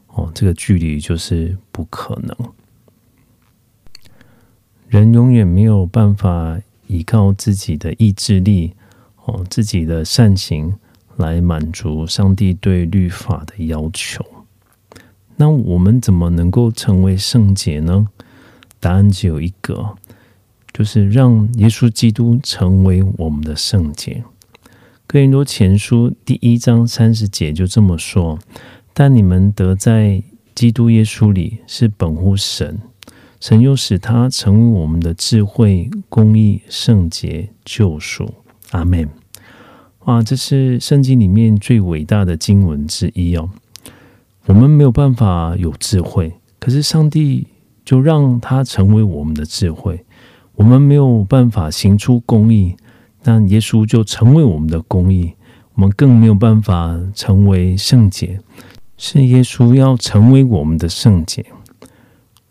哦，这个距离就是不可能。人永远没有办法依靠自己的意志力哦，自己的善行来满足上帝对律法的要求。那我们怎么能够成为圣洁呢？答案只有一个，就是让耶稣基督成为我们的圣洁。哥林多前书第一章三十节就这么说：“但你们得在基督耶稣里是本乎神，神又使他成为我们的智慧、公义、圣洁、救赎。”阿门。哇，这是圣经里面最伟大的经文之一哦。我们没有办法有智慧，可是上帝就让他成为我们的智慧。我们没有办法行出公义，但耶稣就成为我们的公义。我们更没有办法成为圣洁，是耶稣要成为我们的圣洁。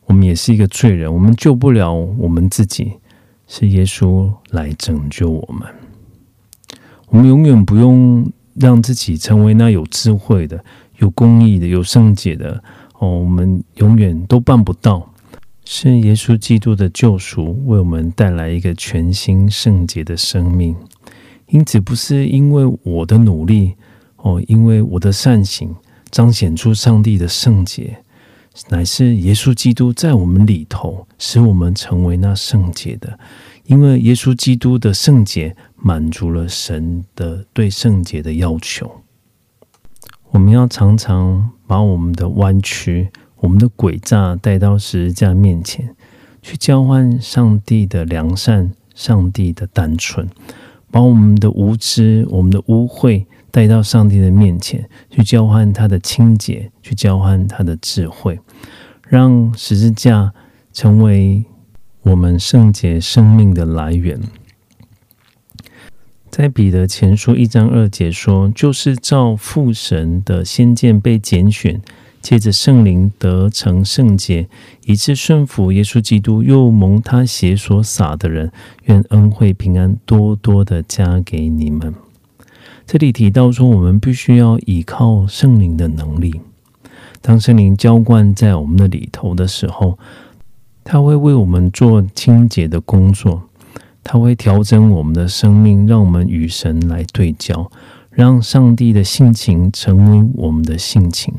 我们也是一个罪人，我们救不了我们自己，是耶稣来拯救我们。我们永远不用让自己成为那有智慧的。有公义的，有圣洁的哦，我们永远都办不到。是耶稣基督的救赎为我们带来一个全新圣洁的生命，因此不是因为我的努力哦，因为我的善行彰显出上帝的圣洁，乃是耶稣基督在我们里头使我们成为那圣洁的。因为耶稣基督的圣洁满足了神的对圣洁的要求。我们要常常把我们的弯曲、我们的诡诈带到十字架面前，去交换上帝的良善、上帝的单纯；把我们的无知、我们的污秽带到上帝的面前，去交换他的清洁，去交换他的智慧，让十字架成为我们圣洁生命的来源。在彼得前书一章二节说，就是照父神的先见被拣选，借着圣灵得成圣洁，以致顺服耶稣基督，又蒙他血所洒的人，愿恩惠平安多多的加给你们。这里提到说，我们必须要依靠圣灵的能力。当圣灵浇灌在我们的里头的时候，他会为我们做清洁的工作，他会调整我们的生命，让我们与神来对焦，让上帝的性情成为我们的性情。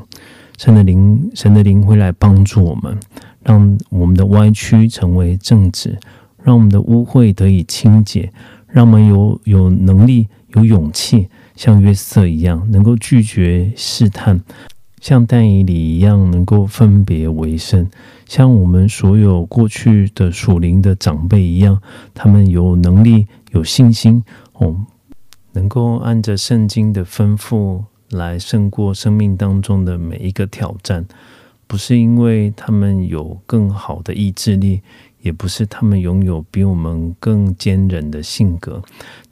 神的灵，神的灵会来帮助我们，让我们的歪曲成为正直，让我们的污秽得以清洁，让我们有有能力、有勇气，像约瑟一样，能够拒绝试探。像但以理一样，能够分别为圣；像我们所有过去的属灵的长辈一样，他们有能力、有信心，哦，能够按着圣经的吩咐来胜过生命当中的每一个挑战。不是因为他们有更好的意志力，也不是他们拥有比我们更坚韧的性格，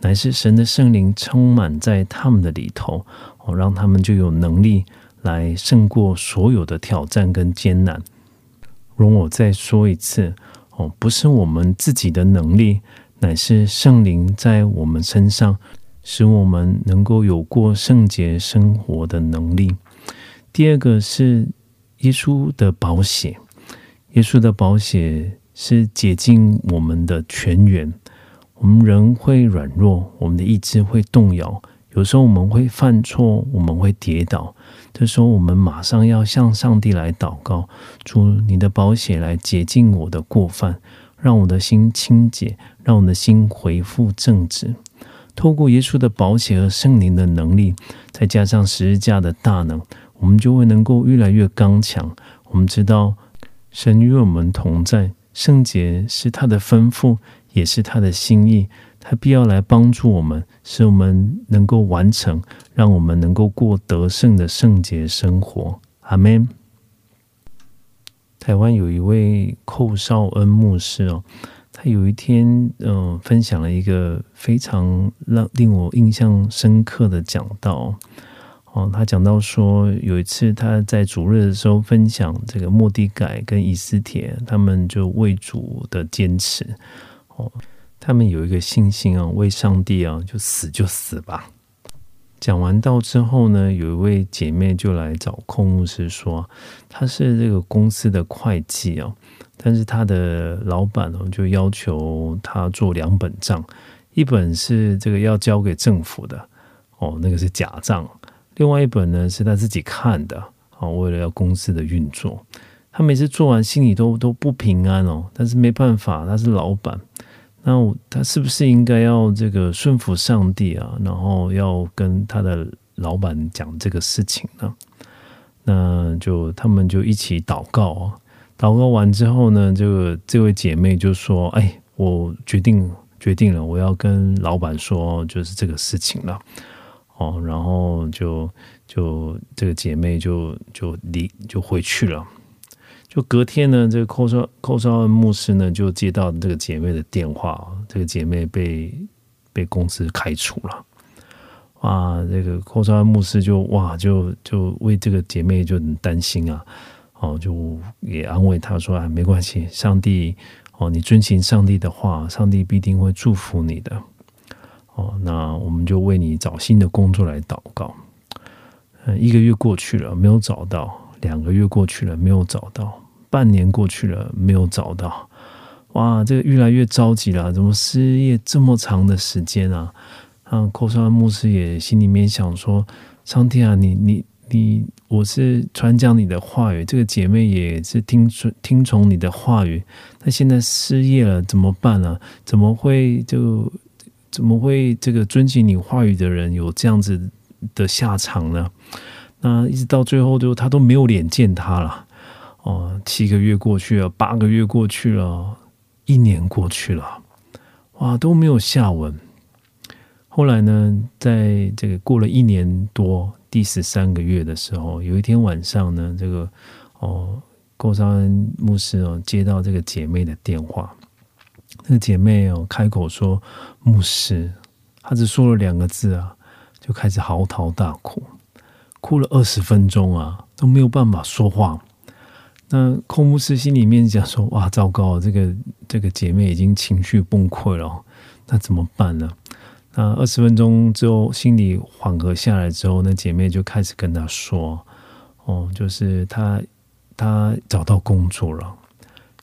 乃是神的圣灵充满在他们的里头，哦，让他们就有能力。来胜过所有的挑战跟艰难。容我再说一次哦，不是我们自己的能力，乃是圣灵在我们身上，使我们能够有过圣洁生活的能力。第二个是耶稣的保险，耶稣的保险是解禁我们的泉源。我们人会软弱，我们的意志会动摇，有时候我们会犯错，我们会跌倒。这时候，我们马上要向上帝来祷告，主你的宝血来洁净我的过犯，让我的心清洁，让我的心恢复正直。透过耶稣的宝血和圣灵的能力，再加上十字架的大能，我们就会能够越来越刚强。我们知道，神与我们同在，圣洁是他的吩咐，也是他的心意。他必要来帮助我们，使我们能够完成，让我们能够过得胜的圣洁生活。阿门。台湾有一位寇绍恩牧师哦，他有一天嗯分享了一个非常让令我印象深刻的讲道哦，他讲到说有一次他在主日的时候分享这个莫迪改跟以斯帖他们就为主的坚持哦。他们有一个信心啊，为上帝啊，就死就死吧。讲完道之后呢，有一位姐妹就来找控牧师说，她是这个公司的会计啊，但是她的老板哦就要求她做两本账，一本是这个要交给政府的哦，那个是假账；另外一本呢是他自己看的哦，为了要公司的运作，他每次做完心里都都不平安哦，但是没办法，他是老板。那他是不是应该要这个顺服上帝啊？然后要跟他的老板讲这个事情呢？那就他们就一起祷告啊。祷告完之后呢，这个这位姐妹就说：“哎，我决定决定了，我要跟老板说，就是这个事情了。”哦，然后就就这个姐妹就就离就回去了。就隔天呢，这个寇少寇少恩牧师呢就接到这个姐妹的电话，这个姐妹被被公司开除了。哇，这个寇少恩牧师就哇就就为这个姐妹就很担心啊，哦，就也安慰她说啊，没关系，上帝哦，你遵循上帝的话，上帝必定会祝福你的。哦，那我们就为你找新的工作来祷告。嗯，一个月过去了，没有找到；两个月过去了，没有找到。半年过去了，没有找到，哇，这个越来越着急了。怎么失业这么长的时间啊？啊，寇山牧师也心里面想说：上帝啊，你你你，我是传讲你的话语，这个姐妹也是听从听从你的话语，那现在失业了怎么办呢？怎么会就怎么会这个遵循你话语的人有这样子的下场呢？那一直到最后，就他都没有脸见他了。哦，七个月过去了，八个月过去了，一年过去了，哇，都没有下文。后来呢，在这个过了一年多第十三个月的时候，有一天晚上呢，这个哦，郭绍恩牧师哦接到这个姐妹的电话，那个姐妹哦开口说：“牧师，她只说了两个字啊，就开始嚎啕大哭，哭了二十分钟啊，都没有办法说话。”那空牧师心里面讲说：“哇，糟糕，这个这个姐妹已经情绪崩溃了，那怎么办呢？”那二十分钟之后，心里缓和下来之后，那姐妹就开始跟他说：“哦，就是他他找到工作了，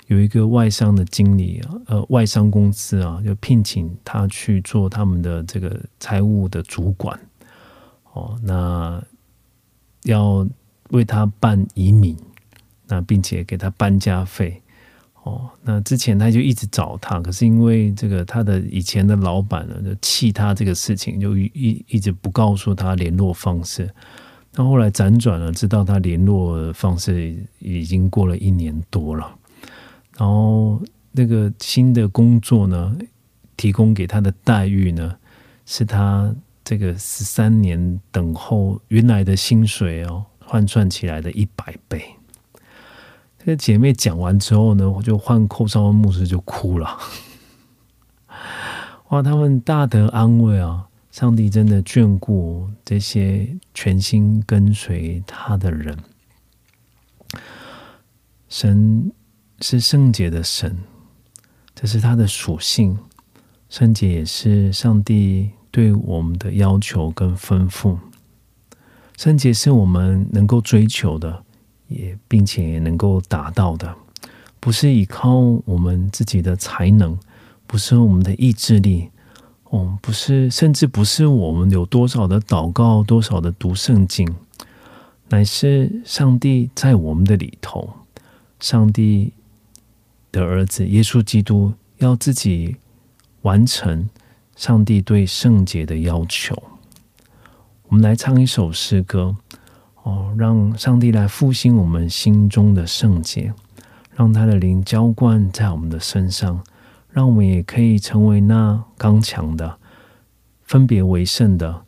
有一个外商的经理，呃，外商公司啊，就聘请他去做他们的这个财务的主管。哦，那要为他办移民，那并且给他搬家费。哦，那之前他就一直找他，可是因为这个他的以前的老板呢，就气他这个事情，就一一直不告诉他联络方式。那后来辗转了，知道他联络方式已经过了一年多了。然后那个新的工作呢，提供给他的待遇呢，是他这个十三年等候原来的薪水哦，换算起来的一百倍。这姐妹讲完之后呢，我就换寇少文牧师就哭了。哇，他们大得安慰啊！上帝真的眷顾这些全心跟随他的人。神是圣洁的神，这是他的属性。圣洁也是上帝对我们的要求跟吩咐。圣洁是我们能够追求的。也并且能够达到的，不是依靠我们自己的才能，不是我们的意志力，哦，不是，甚至不是我们有多少的祷告，多少的读圣经，乃是上帝在我们的里头，上帝的儿子耶稣基督要自己完成上帝对圣洁的要求。我们来唱一首诗歌。哦，让上帝来复兴我们心中的圣洁，让他的灵浇灌在我们的身上，让我们也可以成为那刚强的、分别为圣的，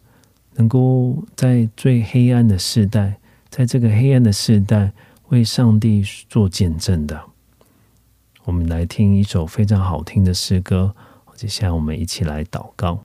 能够在最黑暗的时代，在这个黑暗的时代为上帝做见证的。我们来听一首非常好听的诗歌，接下来我们一起来祷告。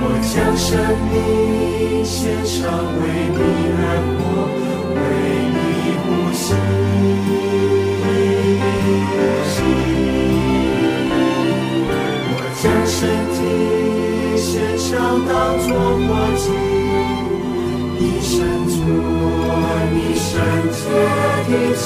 我将生命献上，为你而活，为你呼吸，我将身体献上，当作活祭，一生做你圣洁的器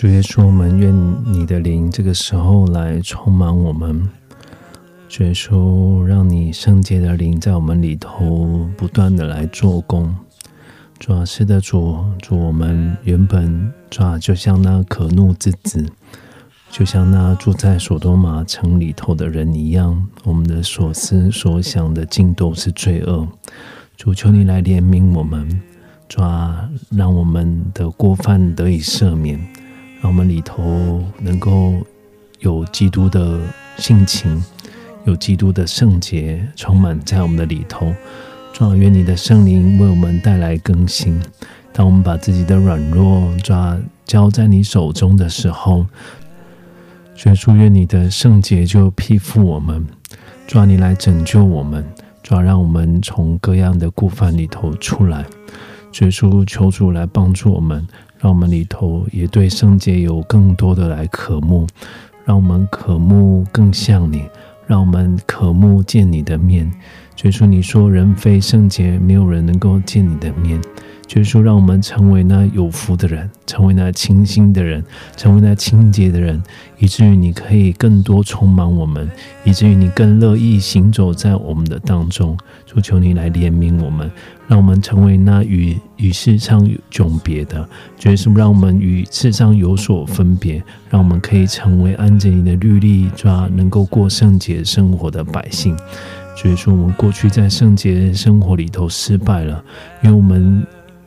主耶稣，我们愿你的灵这个时候来充满我们。主耶稣，让你圣洁的灵在我们里头不断的来做工。主啊，是的，主主，我们原本主啊，就像那可怒之子，就像那住在所多玛城里头的人一样，我们的所思所想的尽都是罪恶。主，求你来怜悯我们，主啊，让我们的过犯得以赦免。让我们里头能够有基督的性情，有基督的圣洁充满在我们的里头。主，愿你的圣灵为我们带来更新。当我们把自己的软弱抓交在你手中的时候，主祝愿你的圣洁就披覆我们。主，你来拯救我们。主，让我们从各样的过犯里头出来。主，求主来帮助我们。让我们里头也对圣洁有更多的来渴慕，让我们渴慕更像你，让我们渴慕见你的面。所以说，你说人非圣洁，没有人能够见你的面。就是说，让我们成为那有福的人，成为那清新的人，成为那清洁的人，以至于你可以更多充满我们，以至于你更乐意行走在我们的当中。主求你来怜悯我们，让我们成为那与与世上迥别的，耶稣，让我们与世上有所分别，让我们可以成为按着你的律例抓，能够过圣洁生活的百姓。所以说，我们过去在圣洁生活里头失败了，因为我们。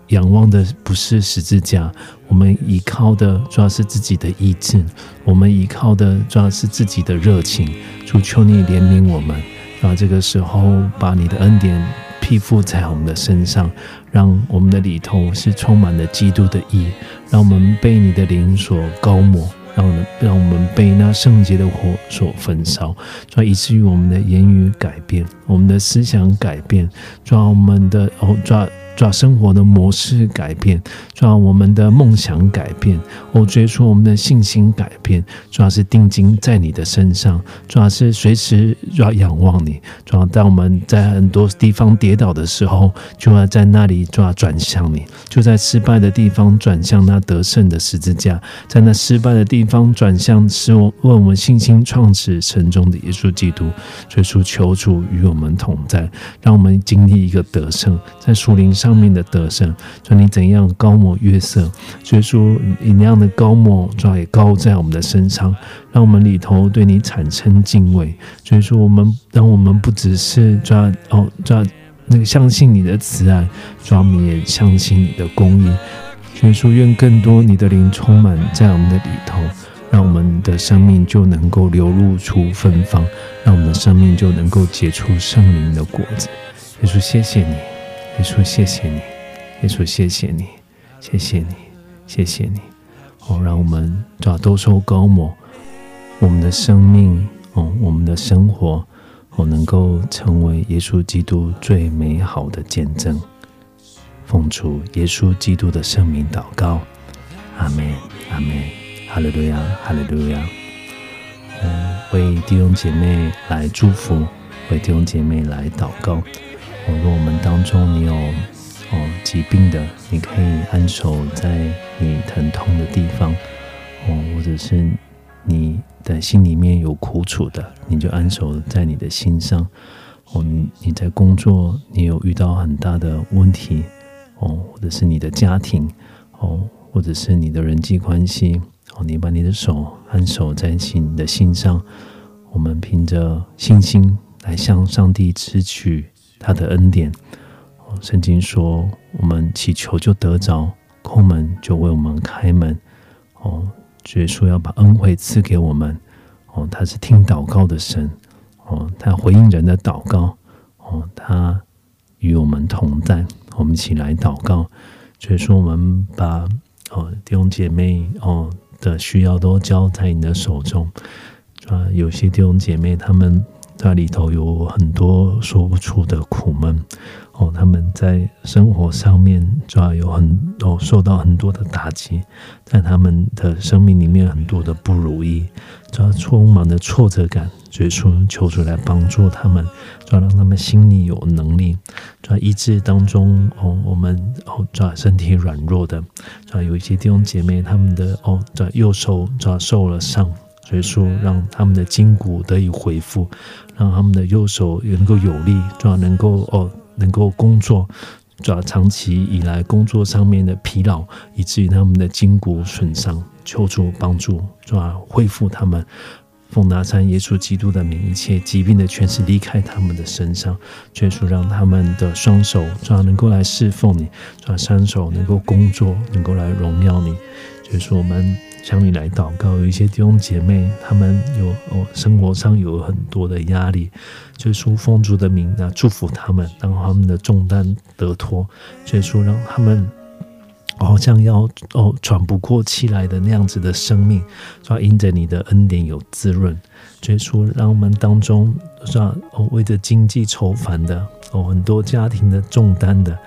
仰望的不是十字架，我们依靠的主要是自己的意志，我们依靠的主要是自己的热情。主求你怜悯我们，然后这个时候把你的恩典披覆在我们的身上，让我们的里头是充满了基督的义，让我们被你的灵所高抹。让我们让我们被那圣洁的火所焚烧，主要以至于我们的言语改变，我们的思想改变，主要我们的哦，主要。主要生活的模式改变，主要我们的梦想改变，我追出我们的信心改变，主要是定睛在你的身上，主要是随时要仰望你，主要当我们在很多地方跌倒的时候，就要在那里就要转向你，就在失败的地方转向那得胜的十字架，在那失败的地方转向使我为我们信心创始成终的耶稣基督，追出求主与我们同在，让我们经历一个得胜，在树林。上面的得胜，说你怎样高抹月色，所以说你那样的高抹，主也高在我们的身上，让我们里头对你产生敬畏。所以说，我们让我们不只是抓哦抓那个相信你的慈爱，抓我们也相信你的公义。所以说，愿更多你的灵充满在我们的里头，让我们的生命就能够流露出芬芳，让我们的生命就能够结出圣灵的果子。耶稣，谢谢你。耶稣，谢谢你，耶稣，谢谢你，谢谢你，谢谢你。哦，让我们抓都收高摩，我们的生命，哦，我们的生活，哦，能够成为耶稣基督最美好的见证。奉主耶稣基督的圣名祷告，阿门，阿门，哈利路亚，哈利路亚。嗯，为弟兄姐妹来祝福，为弟兄姐妹来祷告。哦，如果我们当中你有哦疾病的，你可以安守在你疼痛的地方哦，或者是你的心里面有苦楚的，你就安守在你的心上哦。你你在工作，你有遇到很大的问题哦，或者是你的家庭哦，或者是你的人际关系哦，你把你的手安守在你的心上，我们凭着信心来向上帝支取。他的恩典，哦圣经说：“我们祈求就得着，叩门就为我们开门。”哦，耶稣要把恩惠赐给我们。哦，他是听祷告的神。哦，他回应人的祷告。哦，他与我们同在。我们一起来祷告。所以说，我们把哦弟兄姐妹哦的需要都交在你的手中。啊，有些弟兄姐妹他们。在里头有很多说不出的苦闷哦，他们在生活上面主要有很哦受到很多的打击，在他们的生命里面很多的不如意，主要充满的挫折感，所以说求主来帮助他们，主要让他们心里有能力，主要医治当中哦，我们哦主要身体软弱的，主要有一些弟兄姐妹他们的哦主要右手主要受了伤。所以说，让他们的筋骨得以恢复，让他们的右手也能够有力，主要能够哦，能够工作，主要长期以来工作上面的疲劳，以至于他们的筋骨损伤，求助帮助，主要恢复他们。奉拿山耶稣基督的名，一切疾病的全是离开他们的身上，耶稣让他们的双手主要能够来侍奉你，主要双手能够工作，能够来荣耀你。就是我们。向你来祷告，有一些弟兄姐妹，他们有哦，生活上有很多的压力，就是说奉主的名啊，祝福他们，让他们的重担得脱，所以说让他们好像要哦喘不过气来的那样子的生命，要因着你的恩典有滋润，所以说让我们当中是吧哦为着经济愁烦的哦很多家庭的重担的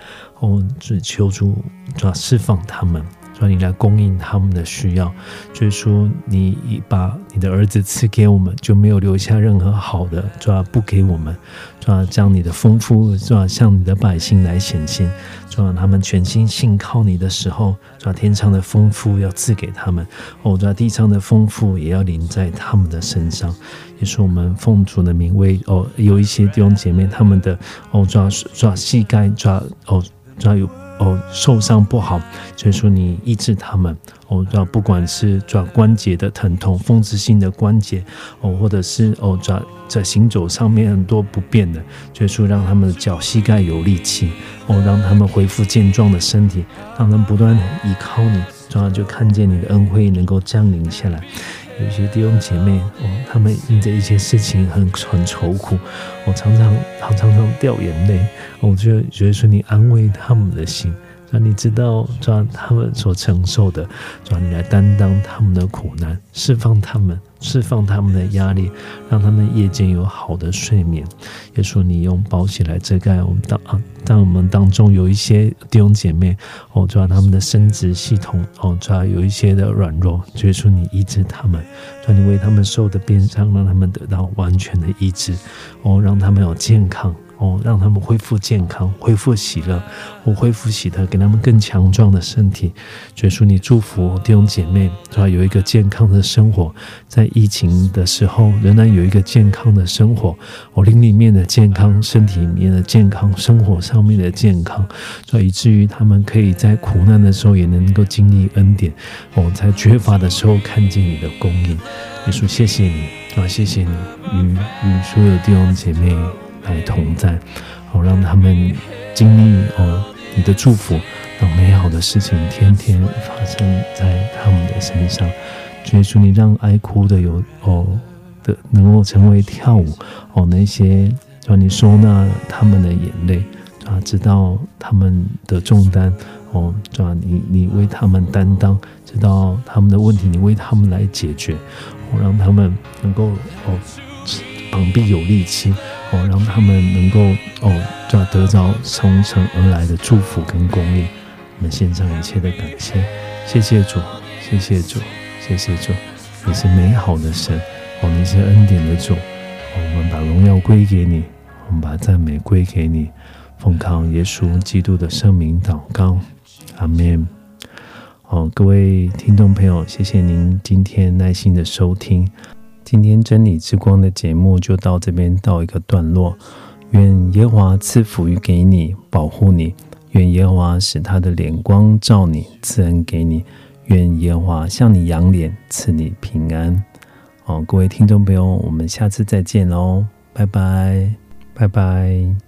哦，只求主要释放他们。说你来供应他们的需要，就是说你把你的儿子赐给我们，就没有留下任何好的，主要不给我们，主要将你的丰富，主要向你的百姓来显现，主要他们全心信靠你的时候，主要天上的丰富要赐给他们，哦，主要地上的丰富也要临在他们的身上。也是我们奉主的名为哦，有一些弟兄姐妹他们的哦，主要主要膝盖主要哦，主要有。哦受伤不好，所以说你医治他们哦，主要不管是转关节的疼痛、风湿性的关节哦，或者是哦在在行走上面很多不便的，所以说让他们的脚膝盖有力气哦，让他们恢复健壮的身体，让他们不断地依靠你，主要就看见你的恩惠能够降临下来。有些弟兄姐妹哦，他们因着一些事情很很愁苦，我常常常常常掉眼泪。我就觉得说你安慰他们的心，让你知道，让他们所承受的，让你来担当他们的苦难，释放他们，释放他们的压力，让他们夜间有好的睡眠。也说你用宝血来遮盖我们当啊，当我们当中有一些弟兄姐妹哦，主要他们的生殖系统哦，主要有一些的软弱，就说你医治他们，让你为他们受的鞭伤，让他们得到完全的医治哦，让他们有健康。哦，让他们恢复健康，恢复喜乐，我恢复喜乐，给他们更强壮的身体。耶稣，你祝福弟兄姐妹，是吧？有一个健康的生活，在疫情的时候，仍然有一个健康的生活。我灵里面的健康，身体里面的健康，生活上面的健康，所以以至于他们可以在苦难的时候也能够经历恩典。哦，在缺乏的时候看见你的供应。耶稣，谢谢你，啊，谢谢你，与与所有弟兄姐妹。来同在，哦，让他们经历哦你的祝福，让美好的事情天天发生在他们的身上。耶稣，你让爱哭的有哦的能够成为跳舞哦，那些让你收纳他们的眼泪啊，知道他们的重担哦，吧？你你为他们担当，知道他们的问题，你为他们来解决，哦，让他们能够哦。膀臂有力气哦，让他们能够哦，就要得着从神而来的祝福跟供应。我们献上一切的感谢，谢谢主，谢谢主，谢谢主，你是美好的神哦，你是恩典的主。我们把荣耀归给你，我们把赞美归给你，奉靠耶稣基督的圣名祷告，阿门。好，各位听众朋友，谢谢您今天耐心的收听。今天真理之光的节目就到这边到一个段落。愿耶和华赐福于给你，保护你；愿耶和华使他的脸光照你，赐恩给你；愿耶和华向你扬脸，赐你平安。好，各位听众朋友，我们下次再见喽，拜拜，拜拜。